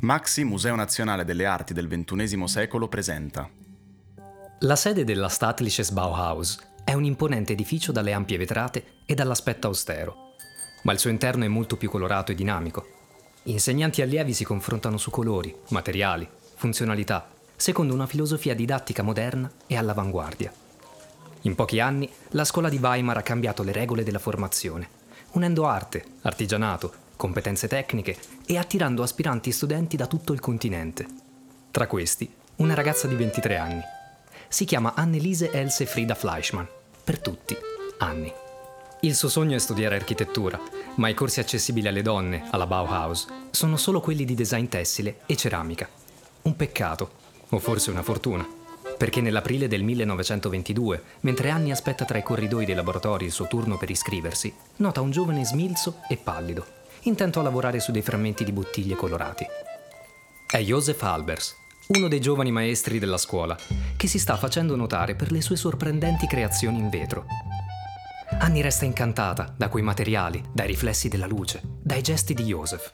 Maxi Museo Nazionale delle Arti del XXI secolo presenta. La sede della Staatliches Bauhaus è un imponente edificio dalle ampie vetrate e dall'aspetto austero, ma il suo interno è molto più colorato e dinamico. Insegnanti e allievi si confrontano su colori, materiali, funzionalità, secondo una filosofia didattica moderna e all'avanguardia. In pochi anni la scuola di Weimar ha cambiato le regole della formazione, unendo arte, artigianato, competenze tecniche e attirando aspiranti studenti da tutto il continente. Tra questi, una ragazza di 23 anni. Si chiama Annelise Else Frida Fleischmann. Per tutti, Anni. Il suo sogno è studiare architettura, ma i corsi accessibili alle donne, alla Bauhaus, sono solo quelli di design tessile e ceramica. Un peccato, o forse una fortuna perché nell'aprile del 1922, mentre Anni aspetta tra i corridoi dei laboratori il suo turno per iscriversi, nota un giovane smilzo e pallido, intento a lavorare su dei frammenti di bottiglie colorati. È Joseph Albers, uno dei giovani maestri della scuola, che si sta facendo notare per le sue sorprendenti creazioni in vetro. Anni resta incantata da quei materiali, dai riflessi della luce, dai gesti di Joseph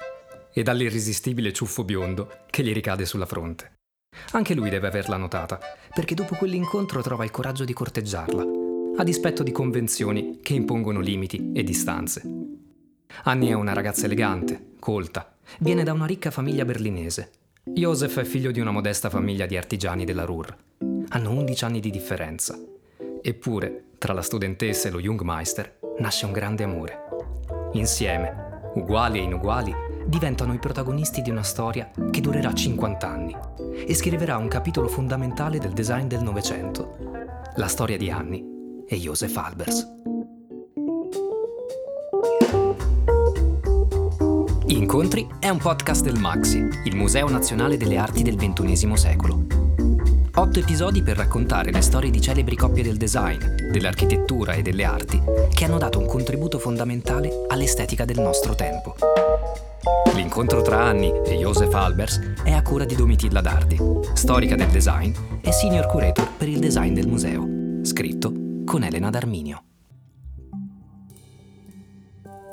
e dall'irresistibile ciuffo biondo che gli ricade sulla fronte. Anche lui deve averla notata, perché dopo quell'incontro trova il coraggio di corteggiarla, a dispetto di convenzioni che impongono limiti e distanze. Annie è una ragazza elegante, colta, viene da una ricca famiglia berlinese. Joseph è figlio di una modesta famiglia di artigiani della Ruhr. Hanno 11 anni di differenza. Eppure, tra la studentessa e lo Jungmeister, nasce un grande amore. Insieme, uguali e inuguali, diventano i protagonisti di una storia che durerà 50 anni e scriverà un capitolo fondamentale del design del Novecento, la storia di Anni e Joseph Albers. Incontri è un podcast del Maxi, il Museo Nazionale delle Arti del XXI secolo. Otto episodi per raccontare le storie di celebri coppie del design, dell'architettura e delle arti che hanno dato un contributo fondamentale all'estetica del nostro tempo. L'incontro tra Anni e Joseph Albers è a cura di Domitilla Dardi, storica del design e senior curator per il design del museo, scritto con Elena D'Arminio.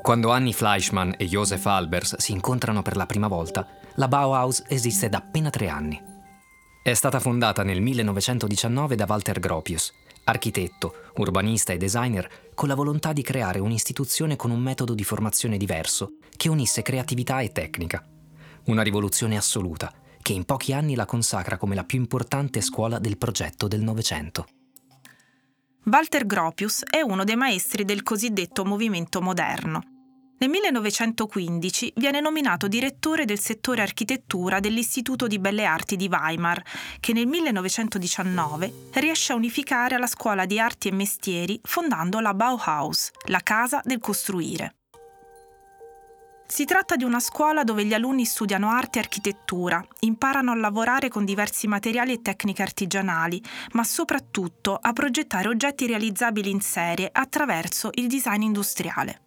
Quando Annie Fleischmann e Joseph Albers si incontrano per la prima volta, la Bauhaus esiste da appena tre anni. È stata fondata nel 1919 da Walter Gropius, architetto, urbanista e designer, con la volontà di creare un'istituzione con un metodo di formazione diverso, che unisse creatività e tecnica. Una rivoluzione assoluta, che in pochi anni la consacra come la più importante scuola del progetto del Novecento. Walter Gropius è uno dei maestri del cosiddetto movimento moderno. Nel 1915 viene nominato direttore del settore architettura dell'Istituto di Belle Arti di Weimar, che nel 1919 riesce a unificare la scuola di arti e mestieri fondando la Bauhaus, la casa del costruire. Si tratta di una scuola dove gli alunni studiano arte e architettura, imparano a lavorare con diversi materiali e tecniche artigianali, ma soprattutto a progettare oggetti realizzabili in serie attraverso il design industriale.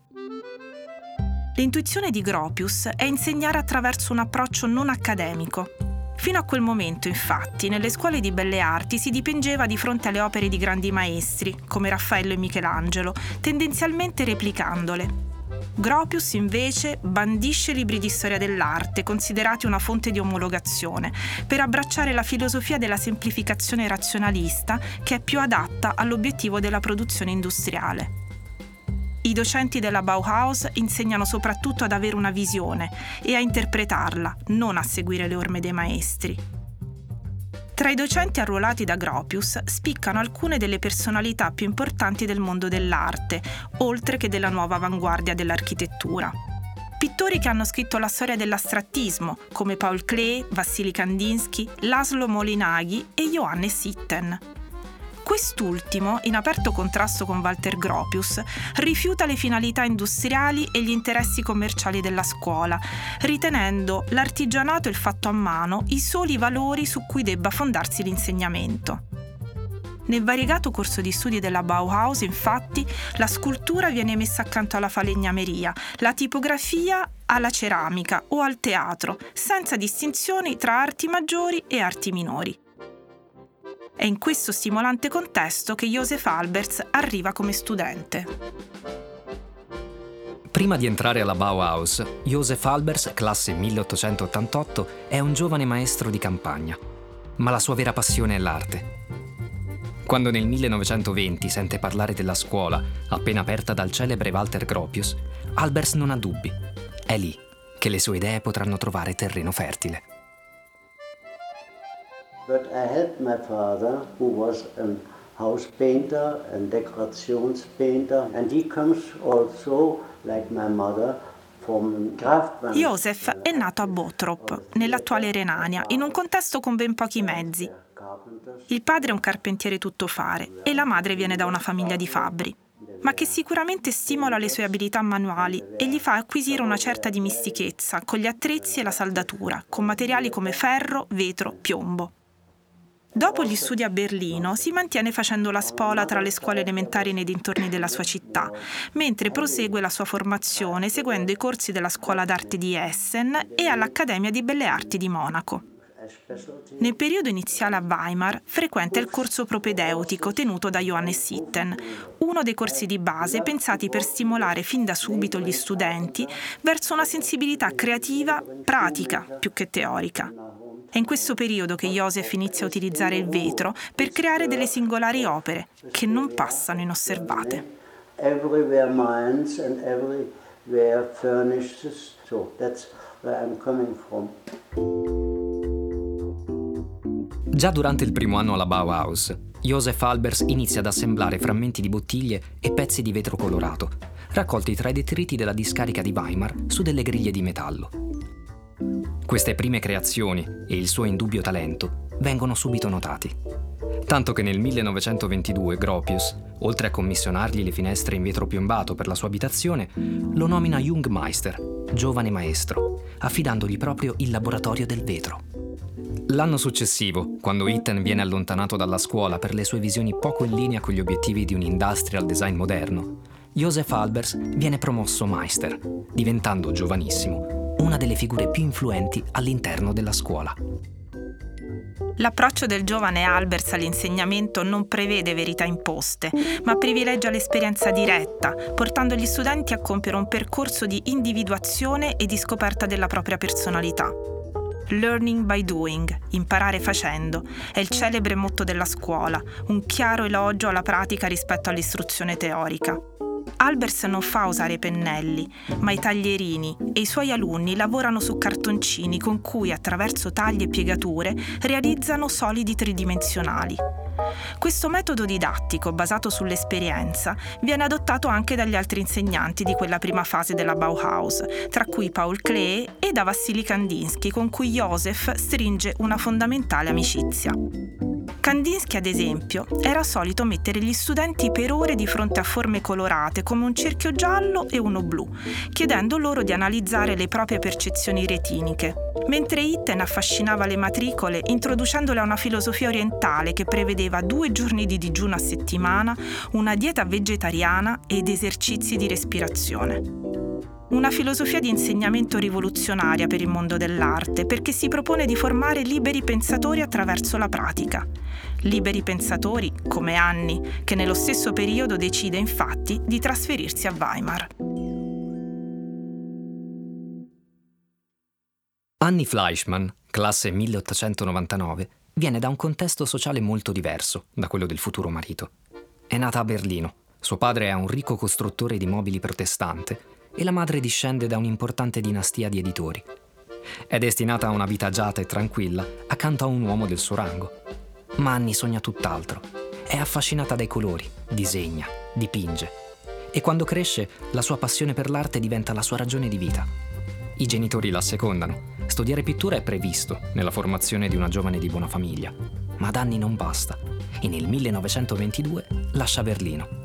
L'intuizione di Gropius è insegnare attraverso un approccio non accademico. Fino a quel momento, infatti, nelle scuole di belle arti si dipingeva di fronte alle opere di grandi maestri, come Raffaello e Michelangelo, tendenzialmente replicandole. Gropius invece bandisce libri di storia dell'arte, considerati una fonte di omologazione, per abbracciare la filosofia della semplificazione razionalista che è più adatta all'obiettivo della produzione industriale. I docenti della Bauhaus insegnano soprattutto ad avere una visione e a interpretarla, non a seguire le orme dei maestri. Tra i docenti arruolati da Gropius spiccano alcune delle personalità più importanti del mondo dell'arte, oltre che della nuova avanguardia dell'architettura. Pittori che hanno scritto la storia dell'astrattismo, come Paul Klee, Vassili Kandinsky, Laszlo Molinaghi e Johannes Sitten. Quest'ultimo, in aperto contrasto con Walter Gropius, rifiuta le finalità industriali e gli interessi commerciali della scuola, ritenendo l'artigianato e il fatto a mano i soli valori su cui debba fondarsi l'insegnamento. Nel variegato corso di studi della Bauhaus, infatti, la scultura viene messa accanto alla falegnameria, la tipografia alla ceramica o al teatro, senza distinzioni tra arti maggiori e arti minori. È in questo stimolante contesto che Joseph Alberts arriva come studente. Prima di entrare alla Bauhaus, Josef Albers, classe 1888, è un giovane maestro di campagna, ma la sua vera passione è l'arte. Quando nel 1920 sente parlare della scuola, appena aperta dal celebre Walter Gropius, Albers non ha dubbi. È lì che le sue idee potranno trovare terreno fertile. But I helped my father, who was a house painter and decorationspainter, and he comes also like my mother, Josef è nato a Bottrop, nell'attuale Renania, in un contesto con ben pochi mezzi. Il padre è un carpentiere tuttofare e la madre viene da una famiglia di fabbri, ma che sicuramente stimola le sue abilità manuali e gli fa acquisire una certa dimistichezza con gli attrezzi e la saldatura, con materiali come ferro, vetro, piombo. Dopo gli studi a Berlino si mantiene facendo la spola tra le scuole elementari nei dintorni della sua città, mentre prosegue la sua formazione seguendo i corsi della Scuola d'arte di Essen e all'Accademia di Belle Arti di Monaco. Nel periodo iniziale a Weimar frequenta il corso propedeutico tenuto da Johannes Sitten, uno dei corsi di base pensati per stimolare fin da subito gli studenti verso una sensibilità creativa pratica più che teorica. È in questo periodo che Joseph inizia a utilizzare il vetro per creare delle singolari opere che non passano inosservate. Everywhere mines and everywhere furnishes. So that's where I'm coming from. Già durante il primo anno alla Bauhaus, Joseph Albers inizia ad assemblare frammenti di bottiglie e pezzi di vetro colorato, raccolti tra i detriti della discarica di Weimar su delle griglie di metallo. Queste prime creazioni e il suo indubbio talento vengono subito notati. Tanto che nel 1922 Gropius, oltre a commissionargli le finestre in vetro piombato per la sua abitazione, lo nomina Jungmeister, giovane maestro, affidandogli proprio il laboratorio del vetro. L'anno successivo, quando Itten viene allontanato dalla scuola per le sue visioni poco in linea con gli obiettivi di un industrial design moderno, Joseph Albers viene promosso Meister, diventando giovanissimo una delle figure più influenti all'interno della scuola. L'approccio del giovane Albers all'insegnamento non prevede verità imposte, ma privilegia l'esperienza diretta, portando gli studenti a compiere un percorso di individuazione e di scoperta della propria personalità. Learning by doing, imparare facendo, è il celebre motto della scuola, un chiaro elogio alla pratica rispetto all'istruzione teorica. Albers non fa usare pennelli, ma i taglierini e i suoi alunni lavorano su cartoncini con cui attraverso tagli e piegature realizzano solidi tridimensionali. Questo metodo didattico basato sull'esperienza viene adottato anche dagli altri insegnanti di quella prima fase della Bauhaus, tra cui Paul Klee e da Vassili Kandinsky, con cui Joseph stringe una fondamentale amicizia. Kandinsky, ad esempio, era solito mettere gli studenti per ore di fronte a forme colorate come un cerchio giallo e uno blu, chiedendo loro di analizzare le proprie percezioni retiniche, mentre Itten affascinava le matricole introducendole a una filosofia orientale che prevedeva due giorni di digiuno a settimana, una dieta vegetariana ed esercizi di respirazione. Una filosofia di insegnamento rivoluzionaria per il mondo dell'arte, perché si propone di formare liberi pensatori attraverso la pratica. Liberi pensatori, come Anni, che nello stesso periodo decide infatti di trasferirsi a Weimar. Annie Fleischmann, classe 1899, viene da un contesto sociale molto diverso da quello del futuro marito. È nata a Berlino. Suo padre è un ricco costruttore di mobili protestante e la madre discende da un'importante dinastia di editori. È destinata a una vita agiata e tranquilla accanto a un uomo del suo rango. Ma Annie sogna tutt'altro. È affascinata dai colori, disegna, dipinge. E quando cresce, la sua passione per l'arte diventa la sua ragione di vita. I genitori la secondano. Studiare pittura è previsto nella formazione di una giovane di buona famiglia. Ma ad Annie non basta e nel 1922 lascia Berlino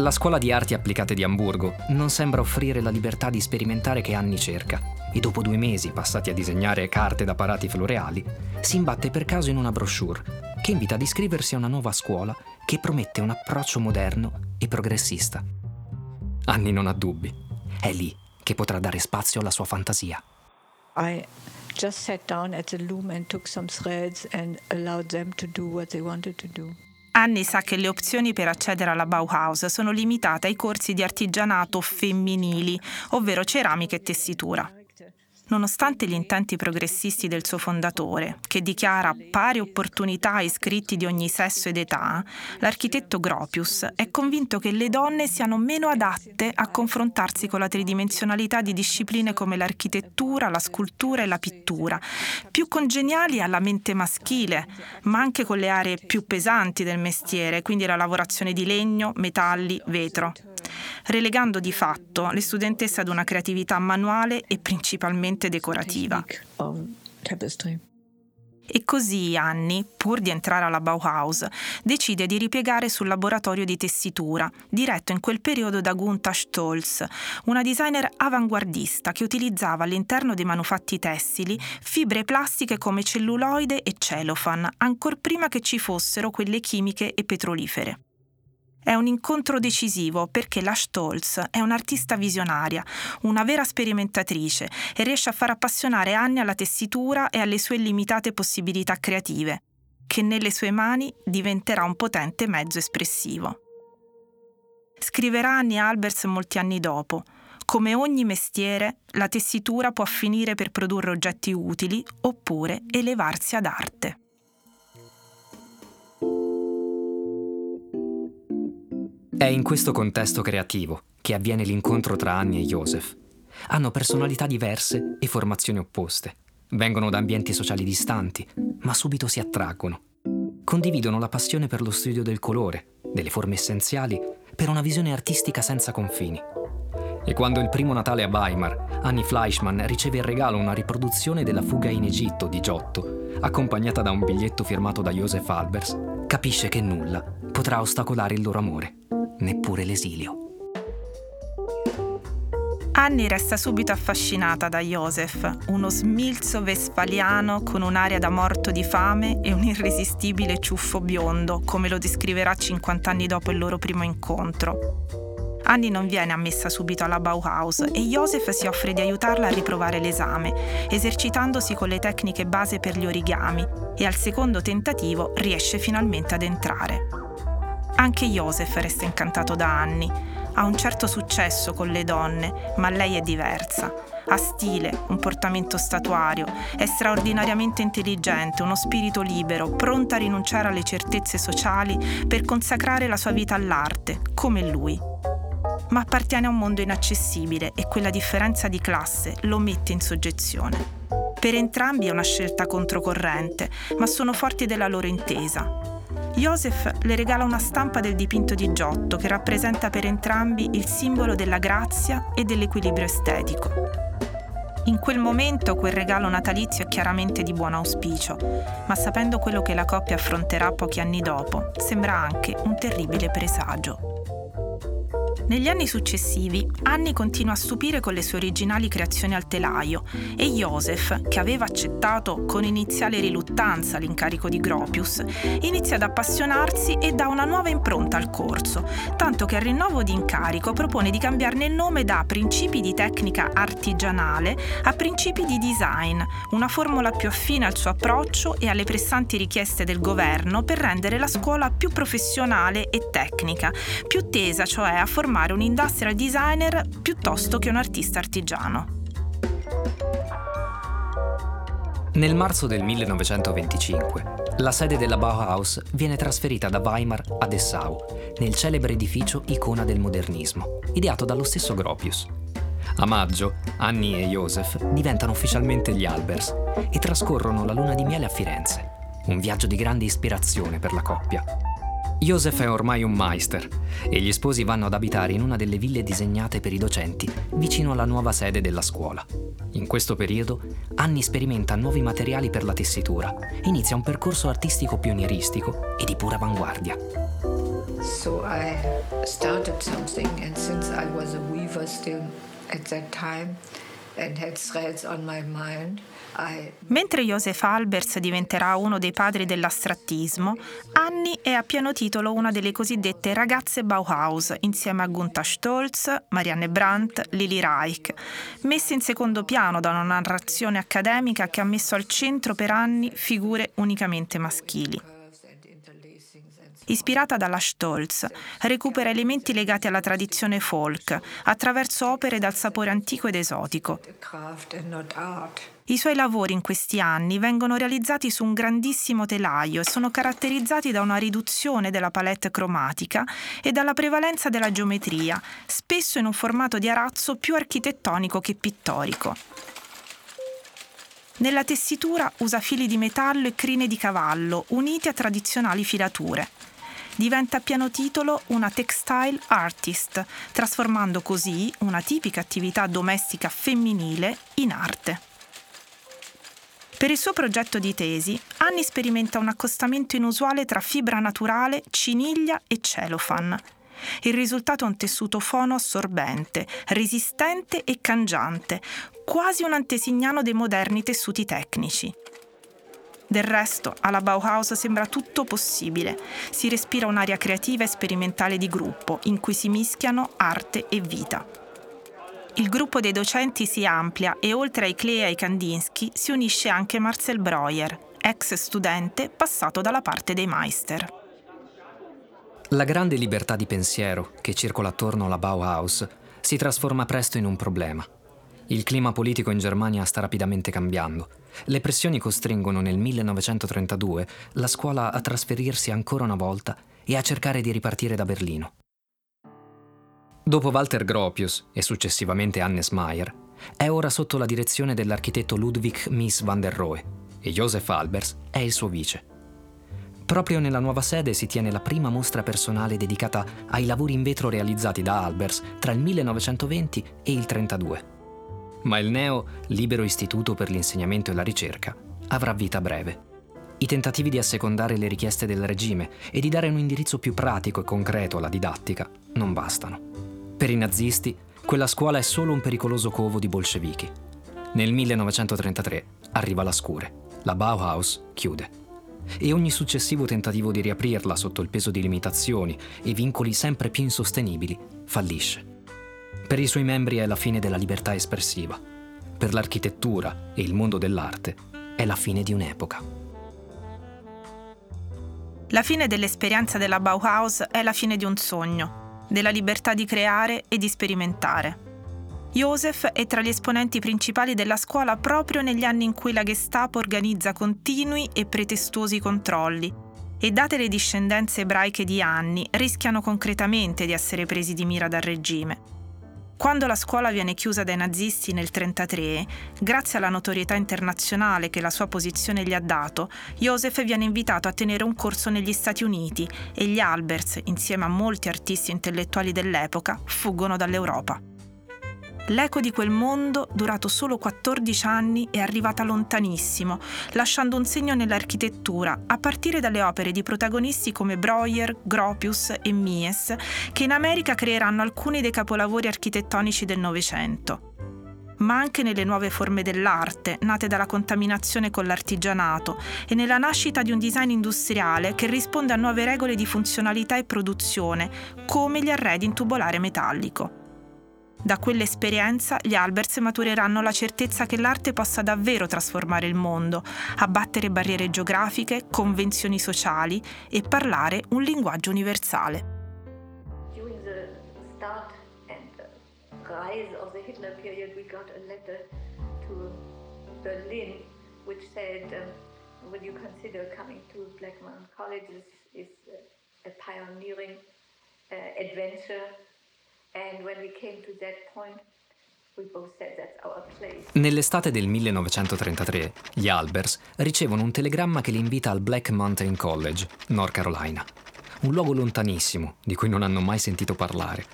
la scuola di arti applicate di Amburgo non sembra offrire la libertà di sperimentare che Anni cerca e dopo due mesi passati a disegnare carte da parati floreali, si imbatte per caso in una brochure che invita ad iscriversi a una nuova scuola che promette un approccio moderno e progressista. Anni non ha dubbi. È lì che potrà dare spazio alla sua fantasia. I just sat down at the loom and took some threads and allowed them to do what they wanted to do. Anni sa che le opzioni per accedere alla Bauhaus sono limitate ai corsi di artigianato femminili, ovvero ceramica e tessitura. Nonostante gli intenti progressisti del suo fondatore, che dichiara pari opportunità a iscritti di ogni sesso ed età, l'architetto Gropius è convinto che le donne siano meno adatte a confrontarsi con la tridimensionalità di discipline come l'architettura, la scultura e la pittura, più congeniali alla mente maschile, ma anche con le aree più pesanti del mestiere, quindi la lavorazione di legno, metalli, vetro relegando di fatto le studentesse ad una creatività manuale e principalmente decorativa. E così Anni, pur di entrare alla Bauhaus, decide di ripiegare sul laboratorio di tessitura, diretto in quel periodo da Gunther Stolz, una designer avanguardista che utilizzava all'interno dei manufatti tessili fibre plastiche come celluloide e cellophane, ancor prima che ci fossero quelle chimiche e petrolifere. È un incontro decisivo perché la Stolz è un'artista visionaria, una vera sperimentatrice e riesce a far appassionare Anni alla tessitura e alle sue limitate possibilità creative, che nelle sue mani diventerà un potente mezzo espressivo. Scriverà Annie Albers molti anni dopo. Come ogni mestiere, la tessitura può finire per produrre oggetti utili oppure elevarsi ad arte. È in questo contesto creativo che avviene l'incontro tra Annie e Joseph. Hanno personalità diverse e formazioni opposte. Vengono da ambienti sociali distanti, ma subito si attraggono. Condividono la passione per lo studio del colore, delle forme essenziali, per una visione artistica senza confini. E quando il primo Natale a Weimar, Annie Fleischmann riceve in regalo una riproduzione della fuga in Egitto di Giotto, accompagnata da un biglietto firmato da Joseph Albers, capisce che nulla potrà ostacolare il loro amore neppure l'esilio. Annie resta subito affascinata da Joseph, uno smilzo vespaliano con un'aria da morto di fame e un irresistibile ciuffo biondo, come lo descriverà 50 anni dopo il loro primo incontro. Annie non viene ammessa subito alla Bauhaus e Joseph si offre di aiutarla a riprovare l'esame, esercitandosi con le tecniche base per gli origami e al secondo tentativo riesce finalmente ad entrare. Anche Joseph resta incantato da anni. Ha un certo successo con le donne, ma lei è diversa. Ha stile, un portamento statuario, è straordinariamente intelligente, uno spirito libero, pronta a rinunciare alle certezze sociali per consacrare la sua vita all'arte, come lui. Ma appartiene a un mondo inaccessibile e quella differenza di classe lo mette in soggezione. Per entrambi è una scelta controcorrente, ma sono forti della loro intesa. Joseph le regala una stampa del dipinto di Giotto che rappresenta per entrambi il simbolo della grazia e dell'equilibrio estetico. In quel momento quel regalo natalizio è chiaramente di buon auspicio, ma sapendo quello che la coppia affronterà pochi anni dopo, sembra anche un terribile presagio. Negli anni successivi, Annie continua a stupire con le sue originali creazioni al telaio e Joseph, che aveva accettato con iniziale riluttanza l'incarico di Gropius, inizia ad appassionarsi e dà una nuova impronta al corso, tanto che al rinnovo di incarico propone di cambiarne il nome da Principi di tecnica artigianale a Principi di design, una formula più affine al suo approccio e alle pressanti richieste del governo per rendere la scuola più professionale e tecnica, più tesa cioè a formare formare un industrial designer piuttosto che un artista artigiano. Nel marzo del 1925, la sede della Bauhaus viene trasferita da Weimar a Dessau, nel celebre edificio icona del modernismo, ideato dallo stesso Gropius. A maggio, Annie e Joseph diventano ufficialmente gli Albers e trascorrono la luna di miele a Firenze, un viaggio di grande ispirazione per la coppia. Joseph è ormai un meister e gli sposi vanno ad abitare in una delle ville disegnate per i docenti vicino alla nuova sede della scuola. In questo periodo Annie sperimenta nuovi materiali per la tessitura e inizia un percorso artistico pionieristico e di pura avanguardia. So I started something and since I was a weaver still at that time Mentre Joseph Albers diventerà uno dei padri dell'astrattismo, Annie è a pieno titolo una delle cosiddette ragazze Bauhaus, insieme a Gunther Stolz, Marianne Brandt, Lili Reich, messe in secondo piano da una narrazione accademica che ha messo al centro per anni figure unicamente maschili. Ispirata dalla Stolz, recupera elementi legati alla tradizione folk attraverso opere dal sapore antico ed esotico. I suoi lavori in questi anni vengono realizzati su un grandissimo telaio e sono caratterizzati da una riduzione della palette cromatica e dalla prevalenza della geometria, spesso in un formato di arazzo più architettonico che pittorico. Nella tessitura usa fili di metallo e crine di cavallo uniti a tradizionali filature. Diventa a pieno titolo una textile artist, trasformando così una tipica attività domestica femminile in arte. Per il suo progetto di tesi, Annie sperimenta un accostamento inusuale tra fibra naturale, ciniglia e cellophane. Il risultato è un tessuto fono assorbente, resistente e cangiante, quasi un antesignano dei moderni tessuti tecnici. Del resto, alla Bauhaus sembra tutto possibile. Si respira un'aria creativa e sperimentale di gruppo, in cui si mischiano arte e vita. Il gruppo dei docenti si amplia e oltre ai Klee e ai Kandinsky si unisce anche Marcel Breuer, ex studente passato dalla parte dei Meister. La grande libertà di pensiero che circola attorno alla Bauhaus si trasforma presto in un problema. Il clima politico in Germania sta rapidamente cambiando. Le pressioni costringono nel 1932 la scuola a trasferirsi ancora una volta e a cercare di ripartire da Berlino. Dopo Walter Gropius e successivamente Hannes Mayer, è ora sotto la direzione dell'architetto Ludwig Mies van der Rohe e Josef Albers è il suo vice. Proprio nella nuova sede si tiene la prima mostra personale dedicata ai lavori in vetro realizzati da Albers tra il 1920 e il 1932. Ma il neo Libero Istituto per l'insegnamento e la ricerca avrà vita breve. I tentativi di assecondare le richieste del regime e di dare un indirizzo più pratico e concreto alla didattica non bastano. Per i nazisti, quella scuola è solo un pericoloso covo di bolscevichi. Nel 1933 arriva la scure. La Bauhaus chiude e ogni successivo tentativo di riaprirla sotto il peso di limitazioni e vincoli sempre più insostenibili fallisce. Per i suoi membri è la fine della libertà espressiva. Per l'architettura e il mondo dell'arte è la fine di un'epoca. La fine dell'esperienza della Bauhaus è la fine di un sogno, della libertà di creare e di sperimentare. Josef è tra gli esponenti principali della scuola proprio negli anni in cui la Gestapo organizza continui e pretestuosi controlli e date le discendenze ebraiche di anni rischiano concretamente di essere presi di mira dal regime. Quando la scuola viene chiusa dai nazisti nel 1933, grazie alla notorietà internazionale che la sua posizione gli ha dato, Josef viene invitato a tenere un corso negli Stati Uniti e gli Alberts, insieme a molti artisti intellettuali dell'epoca, fuggono dall'Europa. L'eco di quel mondo, durato solo 14 anni, è arrivata lontanissimo, lasciando un segno nell'architettura, a partire dalle opere di protagonisti come Breuer, Gropius e Mies, che in America creeranno alcuni dei capolavori architettonici del Novecento ma anche nelle nuove forme dell'arte, nate dalla contaminazione con l'artigianato e nella nascita di un design industriale che risponde a nuove regole di funzionalità e produzione, come gli arredi in tubolare metallico. Da quell'esperienza gli Albers matureranno la certezza che l'arte possa davvero trasformare il mondo, abbattere barriere geografiche, convenzioni sociali e parlare un linguaggio universale. Berlin which said um, would you consider coming to Blackman College is, is a pioneering uh, adventure Nell'estate del 1933, gli Albers ricevono un telegramma che li invita al Black Mountain College, North Carolina, un luogo lontanissimo di cui non hanno mai sentito parlare.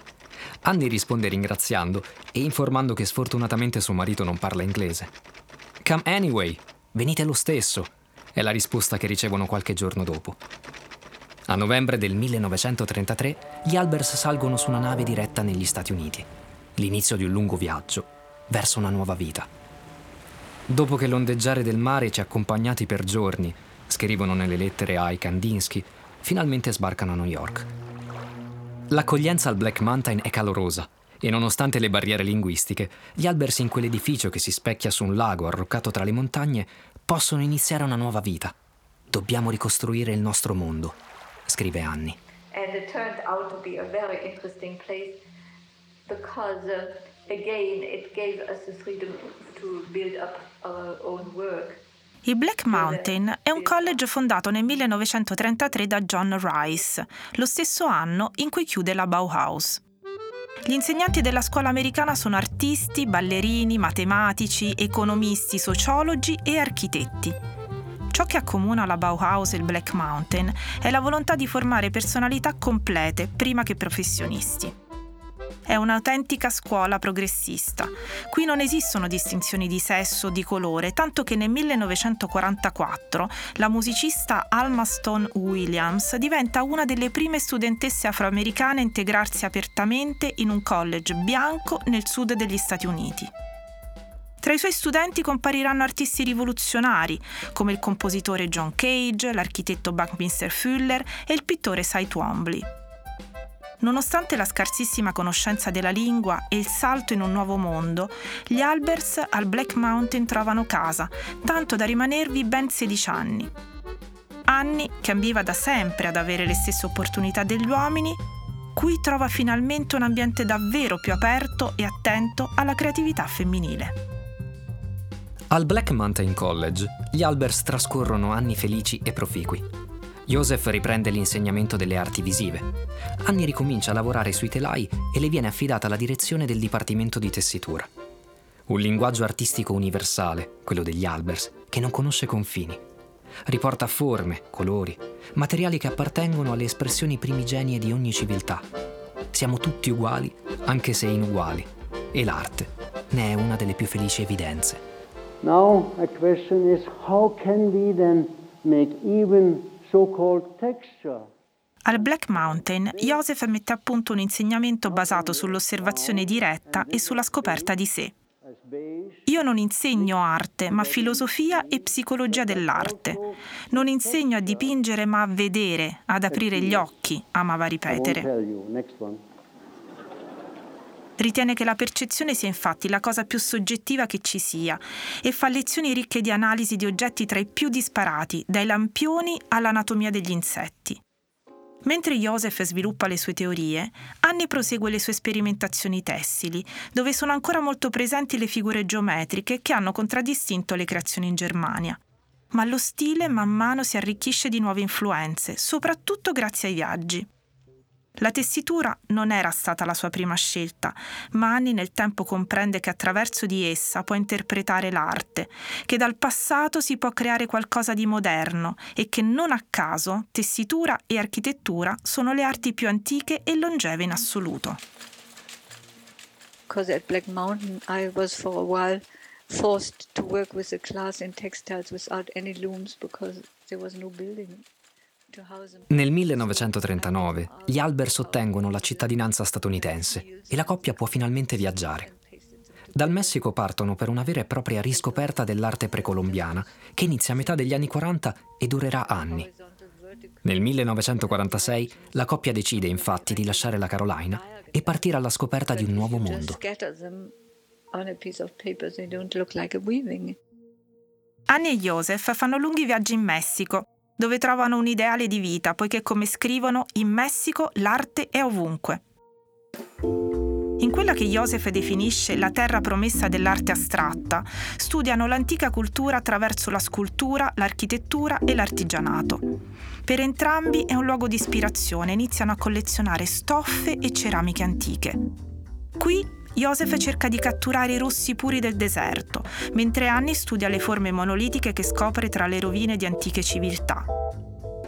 Andy risponde ringraziando e informando che sfortunatamente suo marito non parla inglese. Come anyway, venite lo stesso, è la risposta che ricevono qualche giorno dopo. A novembre del 1933 gli Albers salgono su una nave diretta negli Stati Uniti, l'inizio di un lungo viaggio verso una nuova vita. Dopo che l'ondeggiare del mare ci ha accompagnati per giorni, scrivono nelle lettere ai Kandinsky, finalmente sbarcano a New York. L'accoglienza al Black Mountain è calorosa e nonostante le barriere linguistiche, gli Albers in quell'edificio che si specchia su un lago arroccato tra le montagne possono iniziare una nuova vita. Dobbiamo ricostruire il nostro mondo scrive Annie. And it turned out to be a very interesting place because, uh, again, it gave us the freedom to build up our own work. Il Black Mountain è un college fondato nel 1933 da John Rice, lo stesso anno in cui chiude la Bauhaus. Gli insegnanti della scuola americana sono artisti, ballerini, matematici, economisti, sociologi e architetti. Ciò che accomuna la Bauhaus e il Black Mountain è la volontà di formare personalità complete prima che professionisti. È un'autentica scuola progressista. Qui non esistono distinzioni di sesso o di colore, tanto che nel 1944 la musicista Alma Stone Williams diventa una delle prime studentesse afroamericane a integrarsi apertamente in un college bianco nel sud degli Stati Uniti. Tra i suoi studenti compariranno artisti rivoluzionari, come il compositore John Cage, l'architetto Buckminster Fuller e il pittore Cy Twombly. Nonostante la scarsissima conoscenza della lingua e il salto in un nuovo mondo, gli Albers al Black Mountain trovano casa, tanto da rimanervi ben 16 anni. Anni che ambiva da sempre ad avere le stesse opportunità degli uomini, qui trova finalmente un ambiente davvero più aperto e attento alla creatività femminile. Al Black Mountain College gli Albers trascorrono anni felici e proficui. Joseph riprende l'insegnamento delle arti visive. Annie ricomincia a lavorare sui telai e le viene affidata la direzione del dipartimento di tessitura. Un linguaggio artistico universale, quello degli Albers, che non conosce confini. Riporta forme, colori, materiali che appartengono alle espressioni primigenie di ogni civiltà. Siamo tutti uguali, anche se inuguali, e l'arte ne è una delle più felici evidenze. Now a question is how can we then make even so-called texture. Al Black Mountain, Joseph mette a punto un insegnamento basato sull'osservazione diretta e sulla scoperta di sé. Io non insegno arte, ma filosofia e psicologia dell'arte. Non insegno a dipingere, ma a vedere, ad aprire gli occhi, amava ripetere. Ritiene che la percezione sia infatti la cosa più soggettiva che ci sia e fa lezioni ricche di analisi di oggetti tra i più disparati, dai lampioni all'anatomia degli insetti. Mentre Joseph sviluppa le sue teorie, Annie prosegue le sue sperimentazioni tessili, dove sono ancora molto presenti le figure geometriche che hanno contraddistinto le creazioni in Germania. Ma lo stile man mano si arricchisce di nuove influenze, soprattutto grazie ai viaggi. La tessitura non era stata la sua prima scelta, ma Annie nel tempo comprende che attraverso di essa può interpretare l'arte, che dal passato si può creare qualcosa di moderno e che non a caso tessitura e architettura sono le arti più antiche e longeve in assoluto. Because at Black Mountain I was for a while forced to work with a class in textiles without any looms because there was no building. Nel 1939 gli Albers ottengono la cittadinanza statunitense e la coppia può finalmente viaggiare. Dal Messico partono per una vera e propria riscoperta dell'arte precolombiana che inizia a metà degli anni 40 e durerà anni. Nel 1946 la coppia decide infatti di lasciare la Carolina e partire alla scoperta di un nuovo mondo. Annie e Joseph fanno lunghi viaggi in Messico dove trovano un ideale di vita, poiché come scrivono, in Messico l'arte è ovunque. In quella che Joseph definisce la terra promessa dell'arte astratta, studiano l'antica cultura attraverso la scultura, l'architettura e l'artigianato. Per entrambi è un luogo di ispirazione, iniziano a collezionare stoffe e ceramiche antiche. Qui Joseph cerca di catturare i rossi puri del deserto, mentre Annie studia le forme monolitiche che scopre tra le rovine di antiche civiltà.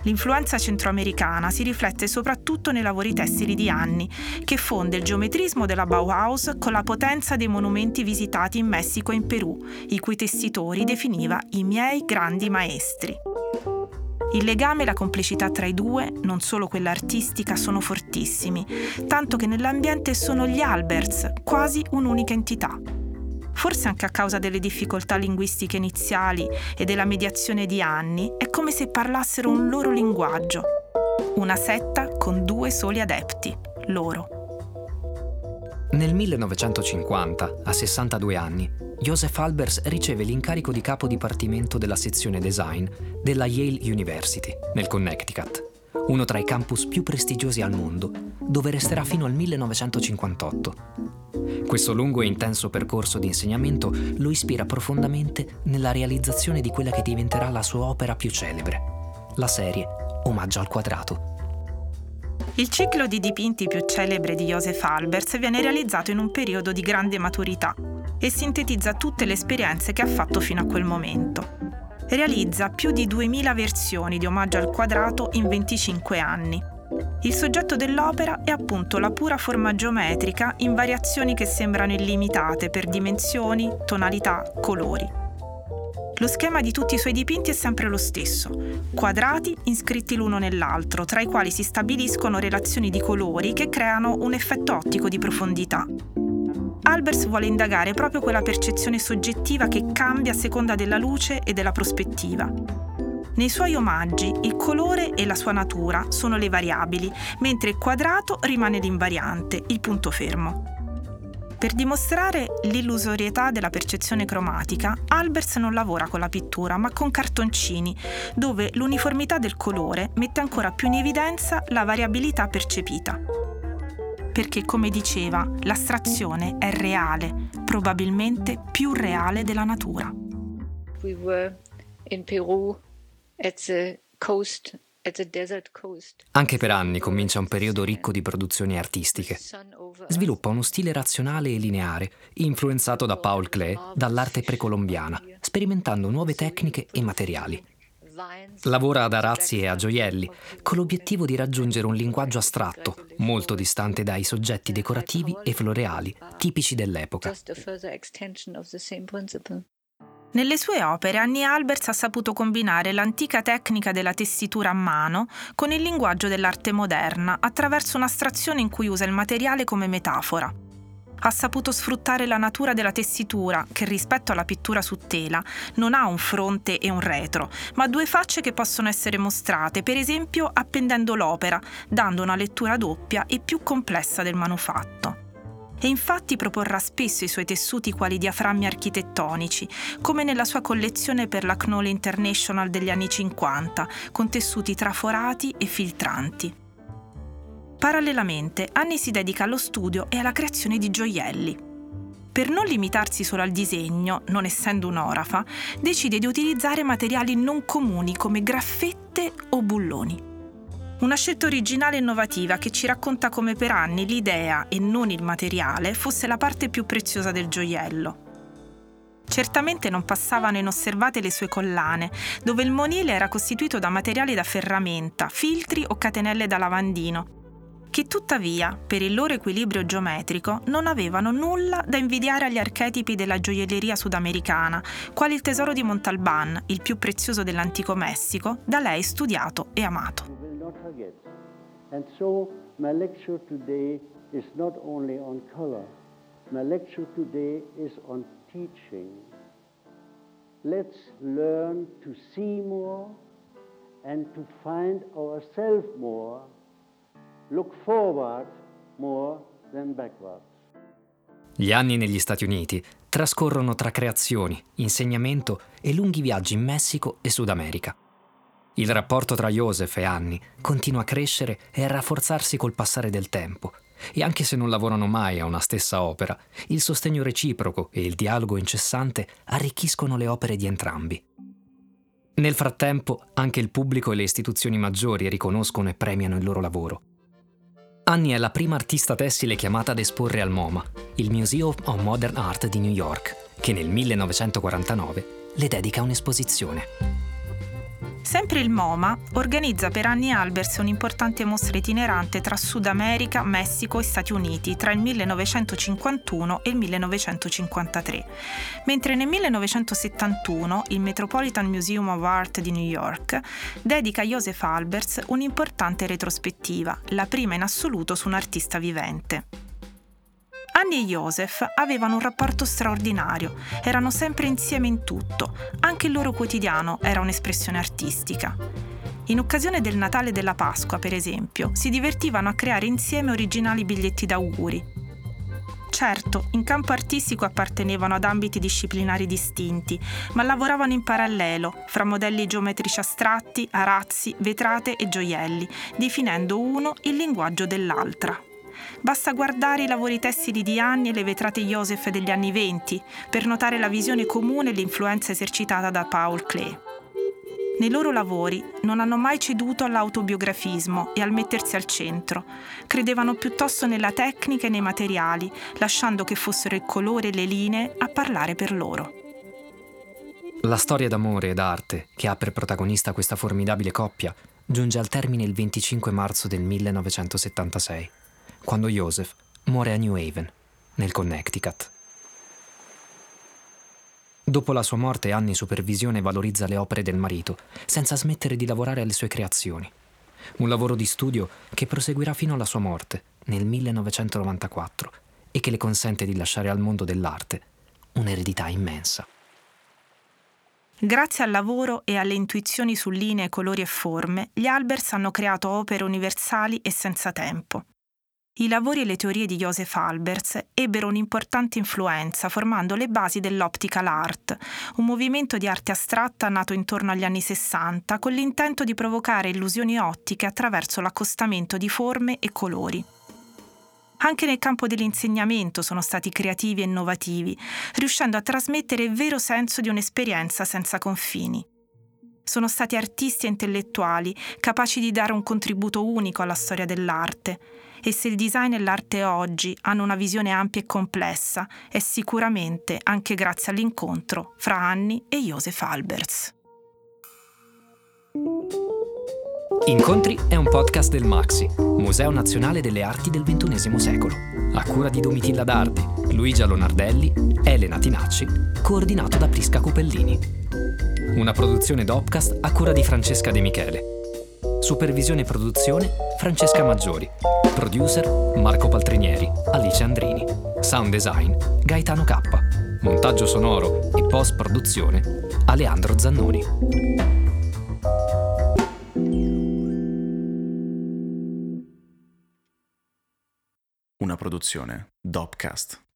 L'influenza centroamericana si riflette soprattutto nei lavori tessili di Annie, che fonde il geometrismo della Bauhaus con la potenza dei monumenti visitati in Messico e in Perù, i cui tessitori definiva i miei grandi maestri. Il legame e la complicità tra i due, non solo quella artistica, sono fortissimi, tanto che nell'ambiente sono gli Alberts, quasi un'unica entità. Forse anche a causa delle difficoltà linguistiche iniziali e della mediazione di anni, è come se parlassero un loro linguaggio. Una setta con due soli adepti, loro. Nel 1950, a 62 anni, Joseph Albers riceve l'incarico di capo dipartimento della sezione design della Yale University, nel Connecticut. uno tra i campus più prestigiosi al mondo, dove resterà fino al 1958. Questo lungo e intenso percorso di insegnamento lo ispira profondamente nella realizzazione di quella che diventerà la sua opera più celebre, la serie Omaggio al quadrato. Il ciclo di dipinti più celebre di Joseph Albers viene realizzato in un periodo di grande maturità e sintetizza tutte le esperienze che ha fatto fino a quel momento. Realizza più di 2000 versioni di Omaggio al quadrato in 25 anni. Il soggetto dell'opera è appunto la pura forma geometrica in variazioni che sembrano illimitate per dimensioni, tonalità, colori. Lo schema di tutti i suoi dipinti è sempre lo stesso, quadrati iscritti l'uno nell'altro, tra i quali si stabiliscono relazioni di colori che creano un effetto ottico di profondità. Albers vuole indagare proprio quella percezione soggettiva che cambia a seconda della luce e della prospettiva. Nei suoi omaggi il colore e la sua natura sono le variabili, mentre il quadrato rimane l'invariante, il punto fermo. Per dimostrare l'illusorietà della percezione cromatica, Albers non lavora con la pittura, ma con cartoncini, dove l'uniformità del colore mette ancora più in evidenza la variabilità percepita. Perché, come diceva, l'astrazione è reale, probabilmente più reale della natura. We were in Peru at the coast anche per anni comincia un periodo ricco di produzioni artistiche. Sviluppa uno stile razionale e lineare, influenzato da Paul Klee, dall'arte precolombiana, sperimentando nuove tecniche e materiali. Lavora ad arazzi e a gioielli, con l'obiettivo di raggiungere un linguaggio astratto, molto distante dai soggetti decorativi e floreali tipici dell'epoca. Nelle sue opere Annie Albers ha saputo combinare l'antica tecnica della tessitura a mano con il linguaggio dell'arte moderna attraverso un'astrazione in cui usa il materiale come metafora. Ha saputo sfruttare la natura della tessitura, che rispetto alla pittura su tela non ha un fronte e un retro, ma due facce che possono essere mostrate, per esempio appendendo l'opera, dando una lettura doppia e più complessa del manufatto e infatti proporrà spesso i suoi tessuti quali diaframmi architettonici, come nella sua collezione per la Knoll International degli anni 50, con tessuti traforati e filtranti. Parallelamente, Annie si dedica allo studio e alla creazione di gioielli. Per non limitarsi solo al disegno, non essendo un'orafa, decide di utilizzare materiali non comuni come graffette o bulloni. Una scelta originale e innovativa che ci racconta come per anni l'idea e non il materiale fosse la parte più preziosa del gioiello. Certamente non passavano inosservate le sue collane, dove il monile era costituito da materiali da ferramenta, filtri o catenelle da lavandino, che tuttavia, per il loro equilibrio geometrico, non avevano nulla da invidiare agli archetipi della gioielleria sudamericana, quale il tesoro di Montalban, il più prezioso dell'antico Messico, da lei studiato e amato. And so my lecture today is not only on color, my lecture today is on teaching. Let's learn to see more and to find ourselves more, look forward more than backwards. Gli anni negli Stati Uniti trascorrono tra creazioni, insegnamento e lunghi viaggi in Messico e Sud America. Il rapporto tra Joseph e Annie continua a crescere e a rafforzarsi col passare del tempo. E anche se non lavorano mai a una stessa opera, il sostegno reciproco e il dialogo incessante arricchiscono le opere di entrambi. Nel frattempo, anche il pubblico e le istituzioni maggiori riconoscono e premiano il loro lavoro. Annie è la prima artista tessile chiamata ad esporre al MoMA, il Museum of Modern Art di New York, che nel 1949 le dedica un'esposizione. Sempre il MoMA organizza per anni Albers un'importante mostra itinerante tra Sud America, Messico e Stati Uniti tra il 1951 e il 1953, mentre nel 1971 il Metropolitan Museum of Art di New York dedica a Joseph Albers un'importante retrospettiva, la prima in assoluto su un artista vivente. Annie e Joseph avevano un rapporto straordinario, erano sempre insieme in tutto, anche il loro quotidiano era un'espressione artistica. In occasione del Natale e della Pasqua, per esempio, si divertivano a creare insieme originali biglietti d'auguri. Certo, in campo artistico appartenevano ad ambiti disciplinari distinti, ma lavoravano in parallelo, fra modelli geometrici astratti, arazzi, vetrate e gioielli, definendo uno il linguaggio dell'altra. Basta guardare i lavori tessili di Anni e le vetrate Joseph degli anni venti per notare la visione comune e l'influenza esercitata da Paul Klee. Nei loro lavori non hanno mai ceduto all'autobiografismo e al mettersi al centro. Credevano piuttosto nella tecnica e nei materiali, lasciando che fossero il colore e le linee a parlare per loro. La storia d'amore ed arte che ha per protagonista questa formidabile coppia giunge al termine il 25 marzo del 1976, quando Joseph muore a New Haven, nel Connecticut. Dopo la sua morte Annie supervisione e valorizza le opere del marito, senza smettere di lavorare alle sue creazioni. Un lavoro di studio che proseguirà fino alla sua morte, nel 1994, e che le consente di lasciare al mondo dell'arte un'eredità immensa. Grazie al lavoro e alle intuizioni su linee, colori e forme, gli Albers hanno creato opere universali e senza tempo. I lavori e le teorie di Joseph Albers ebbero un'importante influenza formando le basi dell'optical art, un movimento di arte astratta nato intorno agli anni 60 con l'intento di provocare illusioni ottiche attraverso l'accostamento di forme e colori. Anche nel campo dell'insegnamento sono stati creativi e innovativi, riuscendo a trasmettere il vero senso di un'esperienza senza confini. Sono stati artisti e intellettuali capaci di dare un contributo unico alla storia dell'arte e se il design e l'arte oggi hanno una visione ampia e complessa, è sicuramente anche grazie all'incontro fra Anni e Joseph Albers. Incontri è un podcast del Maxi, Museo Nazionale delle Arti del XXI secolo, a cura di Domitilla Dardi, Luigia Lonardelli, Elena Tinacci, coordinato da Prisca Copellini. Una produzione d'Opcast a cura di Francesca De Michele. Supervisione e produzione Francesca Maggiori. Producer Marco Paltrinieri, Alice Andrini. Sound design Gaetano K. Montaggio sonoro e post produzione Aleandro Zannoni. Una produzione Dopcast.